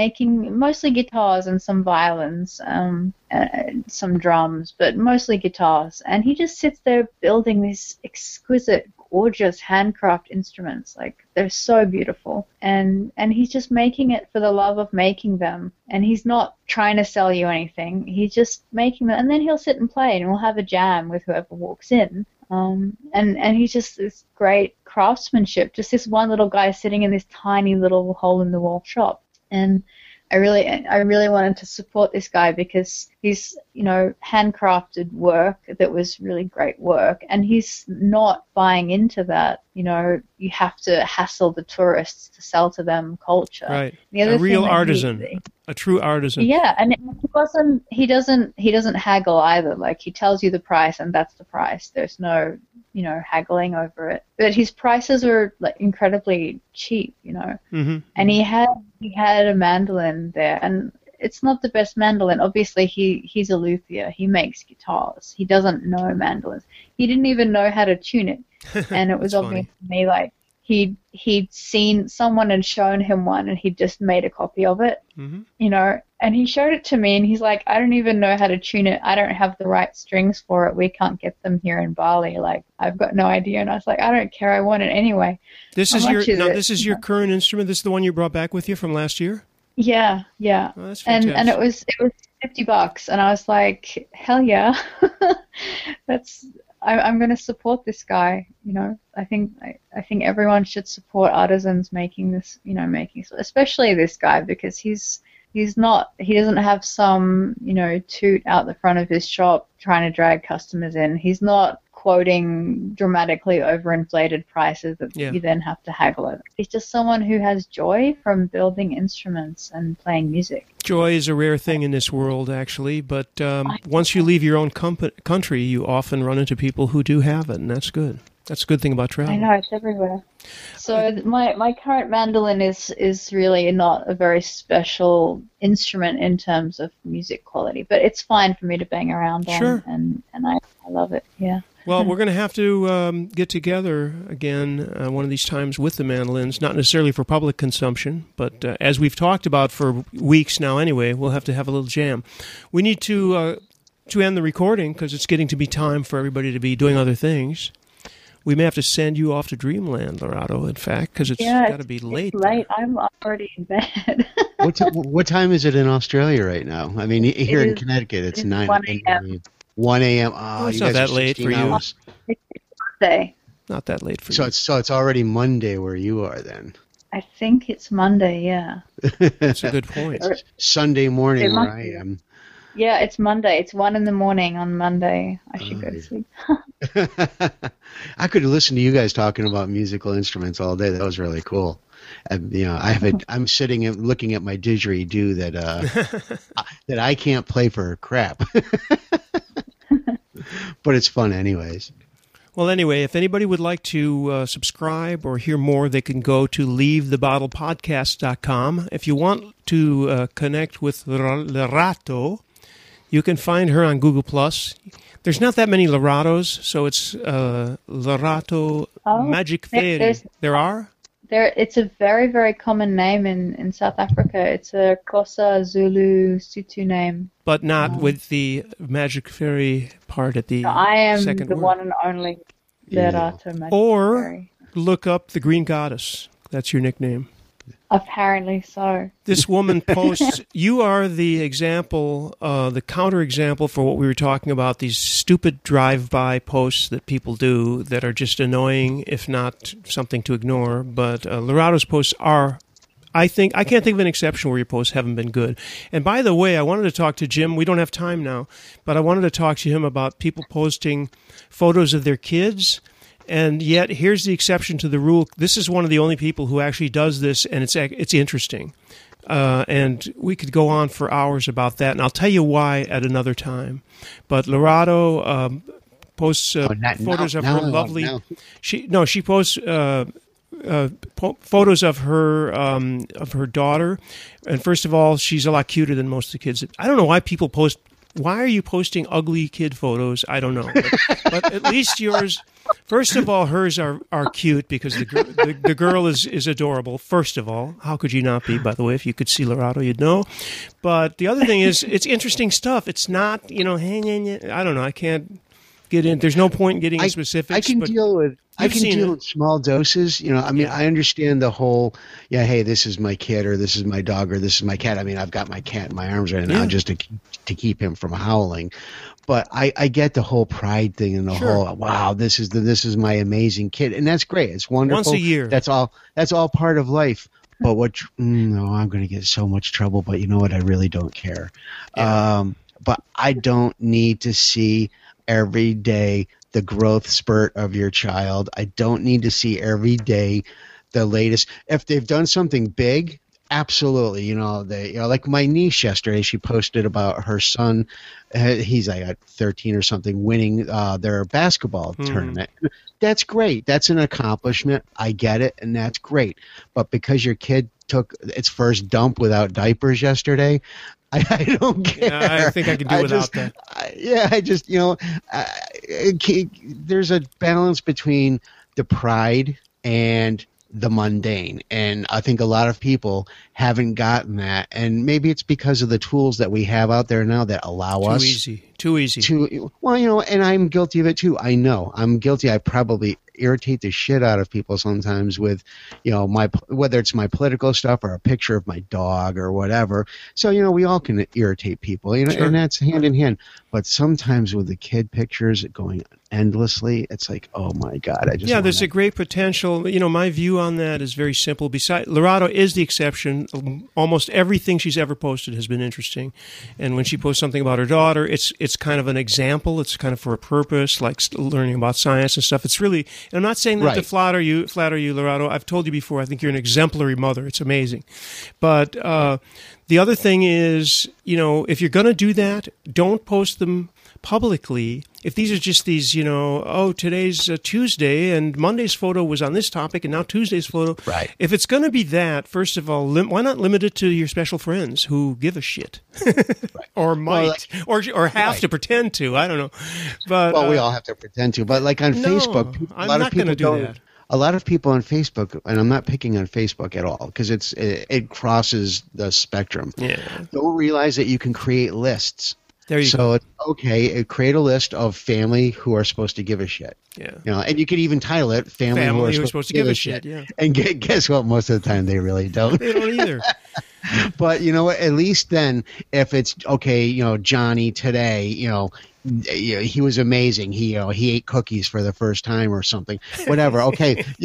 making mostly guitars and some violins, um, uh, some drums, but mostly guitars. And he just sits there building these exquisite gorgeous handcraft instruments. Like they're so beautiful. And and he's just making it for the love of making them. And he's not trying to sell you anything. He's just making them and then he'll sit and play and we'll have a jam with whoever walks in. Um, and and he's just this great craftsmanship. Just this one little guy sitting in this tiny little hole in the wall shop. And I really, I really wanted to support this guy because he's, you know, handcrafted work that was really great work, and he's not buying into that. You know, you have to hassle the tourists to sell to them culture. Right. The a real artisan, he, a true artisan. Yeah, and he doesn't He doesn't. He doesn't haggle either. Like he tells you the price, and that's the price. There's no you know, haggling over it. But his prices were like incredibly cheap, you know. Mm-hmm. And he had he had a mandolin there, and it's not the best mandolin. Obviously, he he's a luthier. He makes guitars. He doesn't know mandolins. He didn't even know how to tune it, *laughs* and it was obvious to me like he he'd seen someone had shown him one and he just made a copy of it mm-hmm. you know? And he showed it to me and he's like i don't even know how to tune it. I don't have the right strings for it. We can't get them here in bali. Like i've got no idea. And i was like i don't care. I want it anyway. This How is your is no, this is your current instrument. This is the one you brought back with you from last year yeah yeah oh, and and it was it was 50 bucks and i was like hell yeah *laughs* that's I, I'm going to support this guy. You know, I think I, I think everyone should support artisans making this. You know, making especially this guy because he's he's not he doesn't have some you know toot out the front of his shop trying to drag customers in. He's not quoting dramatically overinflated prices that yeah. you then have to haggle over. He's just someone who has joy from building instruments and playing music. Joy is a rare thing in this world, actually, but um, once you leave your own com- country, you often run into people who do have it, and that's good. That's a good thing about travel. I know it's everywhere. So my my current mandolin is is really not a very special instrument in terms of music quality, but it's fine for me to bang around on, and and I, I love it. Yeah. Well, we're going to have to um, get together again uh, one of these times with the mandolins, not necessarily for public consumption, but uh, as we've talked about for weeks now anyway, we'll have to have a little jam. We need to uh, to end the recording because it's getting to be time for everybody to be doing other things. We may have to send you off to Dreamland, Lorato, in fact, because it's yeah, got to be late. late. I'm already in bed. what, t- what time is it in Australia right now? I mean, here it in Connecticut, it's, it's 9 a.m. 1 a.m. Oh, oh it's not that late for hours. you. It's Monday. Not that late for so you. It's, so it's already Monday where you are then. I think it's Monday, yeah. That's a good point. Sunday morning where I am. Yeah, it's Monday. It's one in the morning on Monday. I should go to sleep. *laughs* *laughs* I could listen to you guys talking about musical instruments all day. That was really cool. And, you know, I have a, I'm sitting and looking at my didgeridoo that uh, *laughs* that I can't play for crap. *laughs* but it's fun anyways. Well, anyway, if anybody would like to uh, subscribe or hear more, they can go to leavethebottlepodcast.com. If you want to uh, connect with Lorato, you can find her on Google Plus. There's not that many Loratos, so it's uh, Lorato oh, Magic Fairy. There are. There, it's a very very common name in, in South Africa. It's a Xhosa Zulu Sotho name. But not um, with the Magic Fairy part at the. No, I am the word. one and only Lorato yeah. Magic or Fairy. look up the Green Goddess. That's your nickname. Apparently so. This woman *laughs* posts. you are the example, uh, the counterexample for what we were talking about. These stupid drive-by posts that people do that are just annoying, if not something to ignore. But uh, Lorato's posts are. I think I can't think of an exception where your posts haven't been good. And by the way, I wanted to talk to Jim. We don't have time now, but I wanted to talk to him about people posting photos of their kids and yet here's the exception to the rule. This is one of the only people who actually does this, and it's it's interesting. Uh, and we could go on for hours about that, and I'll tell you why at another time. But Lorato um, posts uh, oh, not, photos now, of her lovely. She no, she posts uh, uh, po- photos of her um, of her daughter, and first of all, she's a lot cuter than most of the kids. I don't know why people post. Why are you posting ugly kid photos? I don't know, but, but at least yours. First of all, hers are, are cute because the, the the girl is, is adorable. First of all, how could you not be? By the way, if you could see Lorato, you'd know. But the other thing is, it's interesting stuff. It's not you know, hanging. I don't know. I can't get in. There's no point in getting I, specifics. I can deal with. I can deal it. with small doses. You know, I mean, Yeah. I understand the whole. Yeah, hey, this is my kid, or this is my dog, or this is my cat. I mean, I've got my cat in my arms right now Yeah. just to to keep him from howling. But I, I get the whole pride thing and the Sure. whole wow, this is the this is my amazing kid, and that's great. It's wonderful. Once a year. That's all. That's all part of life. But what? mm, No, I'm going to get so much trouble. But you know what? I really don't care. Yeah. Um, but I don't need to see every day the growth spurt of your child. I don't need to see every day the latest. If they've done something big, absolutely. You know, they, you know, like my niece yesterday, she posted about her son. uh, He's like at 13 or something, winning uh, their basketball Hmm. tournament. That's great. That's an accomplishment. I get it, and that's great. But because your kid took its first dump without diapers yesterday, *laughs* I, I don't care. Yeah, I think I can do I without just- that. I, yeah, I just you know, there's a balance between the pride and the mundane, and I think a lot of people haven't gotten that, and maybe it's because of the tools that we have out there now that allow Too us Too easy. Too easy. to well, you know, and I'm guilty of it too. I know I'm guilty. I probably irritate the shit out of people sometimes with, you know, my whether it's my political stuff or a picture of my dog or whatever. So you know, we all can irritate people, you know, Sure. and that's hand in hand. But sometimes with the kid pictures going endlessly, it's like, oh my god, I just yeah, there's wanna- a great potential. You know, my view on that is very simple. Besides, Lorato is the exception. Almost everything she's ever posted has been interesting, and when she posts something about her daughter, it's it's kind of an example. It's kind of for a purpose, like learning about science and stuff. It's really. And I'm not saying that to flatter you, flatter you, Lorato. I've told you before. I think you're an exemplary mother. It's amazing, but. uh the other thing is, you know, if you're going to do that, don't post them publicly. If these are just these, you know, oh, today's uh, Tuesday and Monday's photo was on this topic and now Tuesday's photo. Right. If it's going to be that, first of all, lim- why not limit it to your special friends who give a shit, *laughs* or might, or or have Right. to pretend to? I don't know, but well, we uh, all have to pretend to, but like on no, Facebook, people, a I'm lot not of people gonna do don't. that. A lot of people on Facebook, and I'm not picking on Facebook at all because it's it, it crosses the spectrum. yeah, Don't realize that you can create lists. There you so go. it's okay, uh, create a list of family who are supposed to give a shit. Yeah, You know, and you could even title it "Family, who family are who's supposed to give a shit. Yeah, And guess what? Most of the time, they really don't. they don't either. *laughs* But you know what? At least then, if it's okay, you know, Johnny today, you know, he was amazing. He you know he ate cookies for the first time or something. Whatever. Okay, *laughs*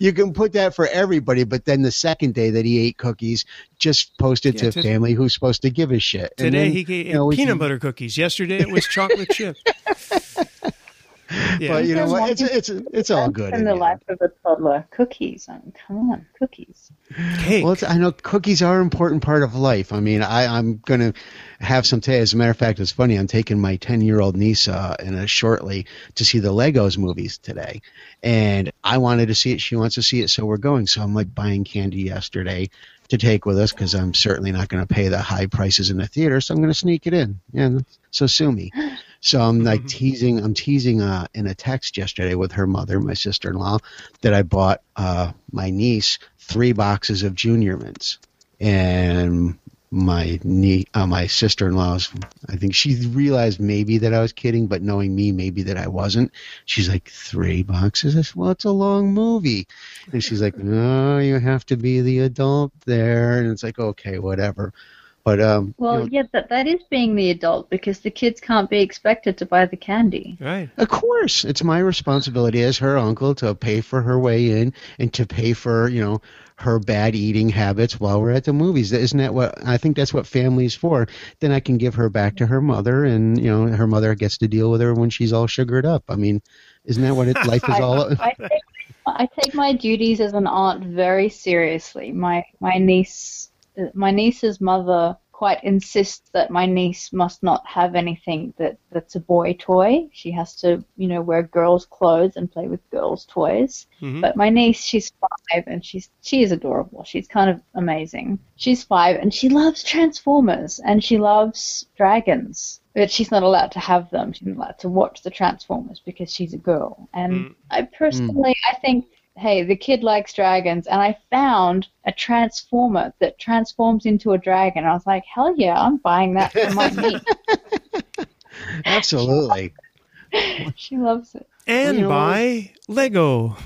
you, can put that for everybody. But then the second day that he ate cookies, just post it Yeah, to family who's supposed to give a shit. Today then, he ate you know, peanut can- butter cookies. Yesterday it was chocolate chip. *laughs* Yeah. But you know what? It's it's it's all good. In in the the life of a toddler, cookies. I mean, come on, cookies. Cake. Well, it's, I know cookies are an important part of life. I mean, I, I'm going to have some today. As a matter of fact, it's funny. I'm taking my 10 year old niece uh, in a shortly to see the Legos movies today, and I wanted to see it. She wants to see it, so we're going. So I'm like buying candy yesterday to take with us because I'm certainly not going to pay the high prices in the theater. So I'm going to sneak it in. Yeah, so sue me. *gasps* *gasps* So I'm like teasing. I'm teasing uh, in a text yesterday with her mother, my sister-in-law, that I bought uh, my niece three boxes of Junior Mints, and my nie- uh, my sister-in-law's. I think she realized maybe that I was kidding, but knowing me, maybe that I wasn't. She's like three boxes. I said, well, it's a long movie, and she's like, no, you have to be the adult there, and it's like, okay, whatever. But um, Well, you know, yeah, that that is being the adult because the kids can't be expected to buy the candy. Right. Of course, it's my responsibility as her uncle to pay for her way in and to pay for you know her bad eating habits while we're at the movies. Isn't that what I think? That's what family's for. Then I can give her back to her mother, and you know her mother gets to deal with her when she's all sugared up. I mean, isn't that what it, life is *laughs* all? I take, I take my duties as an aunt very seriously. My my niece, my niece's mother quite insists that my niece must not have anything that, that's a boy toy. She has to, you know, wear girls' clothes and play with girls' toys. Mhm. But my niece, she's five and she's she is adorable. She's kind of amazing. She's five and she loves Transformers and she loves dragons. But she's not allowed to have them. She's not allowed to watch the Transformers because she's a girl. And Mm. I personally, I think, hey, the kid likes dragons, and I found a transformer that transforms into a dragon. I was like, hell yeah, I'm buying that for my *laughs* niece. Absolutely. *laughs* she loves it. And you know- buy Lego.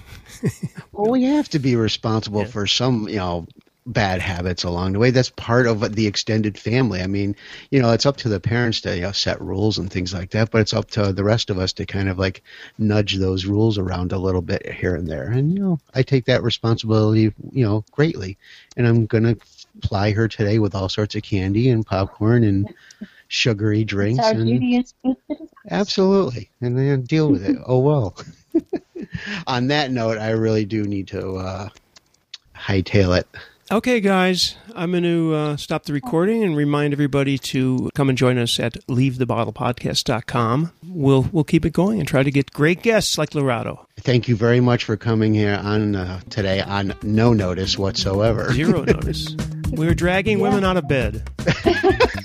Well, we have to be responsible Yeah. for some, you know, bad habits along the way. That's part of the extended family. I mean, you know, it's up to the parents to you know, set rules and things like that, but it's up to the rest of us to kind of like nudge those rules around a little bit here and there. And you know, I take that responsibility, you know, greatly. And I'm gonna ply her today with all sorts of candy and popcorn and sugary drinks and duty as good citizens. Absolutely, and then deal with it. Oh well. *laughs* On that note, I really do need to uh, hightail it. Okay, guys, I'm going to uh, stop the recording and remind everybody to come and join us at leavethebottlepodcast.com. We'll we'll keep it going and try to get great guests like Lorato. Thank you very much for coming here on uh, today on no notice whatsoever. Zero *laughs* notice. We're dragging women out of bed. *laughs*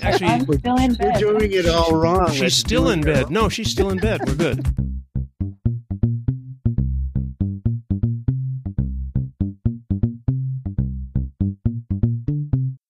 Actually, I'm still in We're doing it all wrong. she's Let's still in bed. No, she's still in bed. We're good.